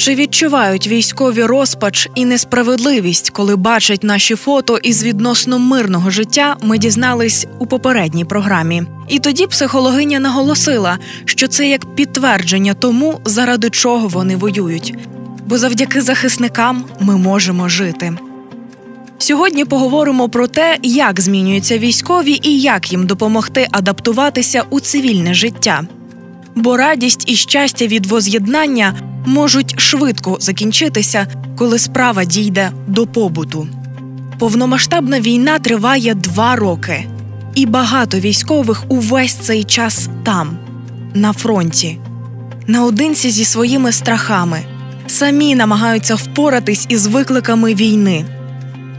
Чи відчувають військові розпач і несправедливість, коли бачать наші фото із відносно мирного життя? Ми дізнались у попередній програмі. І тоді психологиня наголосила, що це як підтвердження тому, заради чого вони воюють. Бо завдяки захисникам ми можемо жити. Сьогодні поговоримо про те, як змінюються військові і як їм допомогти адаптуватися у цивільне життя. Бо радість і щастя від воз'єднання можуть швидко закінчитися, коли справа дійде до побуту. Повномасштабна війна триває два роки, і багато військових увесь цей час там, на фронті, наодинці зі своїми страхами, самі намагаються впоратись із викликами війни.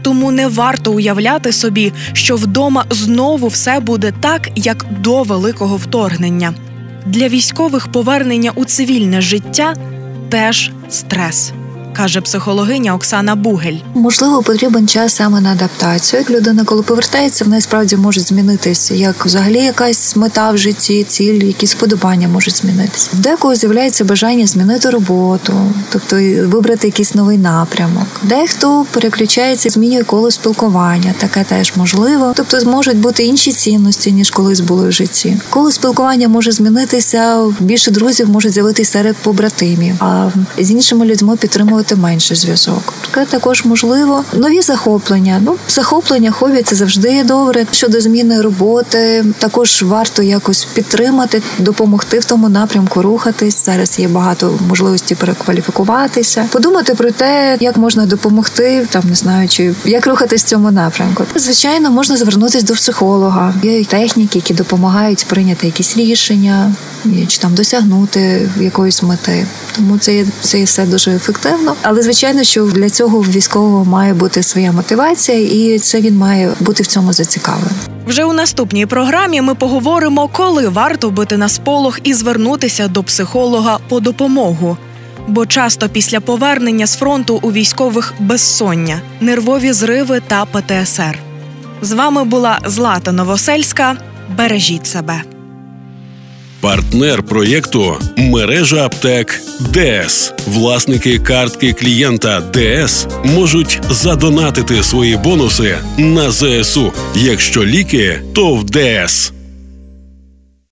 Тому не варто уявляти собі, що вдома знову все буде так, як до великого вторгнення. Для військових повернення у цивільне життя теж стрес каже психологиня Оксана Бугель. Можливо, потрібен час саме на адаптацію. Як людина, коли повертається, в неї справді може змінитися. Як взагалі якась мета в житті, ціль, якісь сподобання можуть змінитися. Декого з'являється бажання змінити роботу, тобто вибрати якийсь новий напрямок. Дехто переключається, змінює коло спілкування. Таке теж можливо. Тобто зможуть бути інші цінності ніж колись були в житті. Коло спілкування може змінитися. Більше друзів можуть з'явитися серед побратимів, а з іншими людьми підтримувати менше зв'язок. Таке також можливо. Нові захоплення. Ну, захоплення, хобі це завжди добре. Щодо зміни роботи, також варто якось підтримати, допомогти в тому напрямку рухатись. Зараз є багато можливостей перекваліфікуватися, подумати про те, як можна допомогти, там не знаю, чи як рухатись в цьому напрямку. Звичайно, можна звернутися до психолога. Є техніки, які допомагають прийняти якісь рішення, чи там досягнути якоїсь мети. Тому це це все дуже ефективно. Але звичайно, що для цього військового має бути своя мотивація, і це він має бути в цьому зацікавлений. Вже у наступній програмі ми поговоримо, коли варто бити на сполох і звернутися до психолога по допомогу. Бо часто після повернення з фронту у військових безсоння, нервові зриви та ПТСР. З вами була Злата Новосельська. Бережіть себе. Партнер проєкту мережа аптек ДС. Власники картки клієнта ДС можуть задонатити свої бонуси на ЗСУ. Якщо ліки, то в ДС.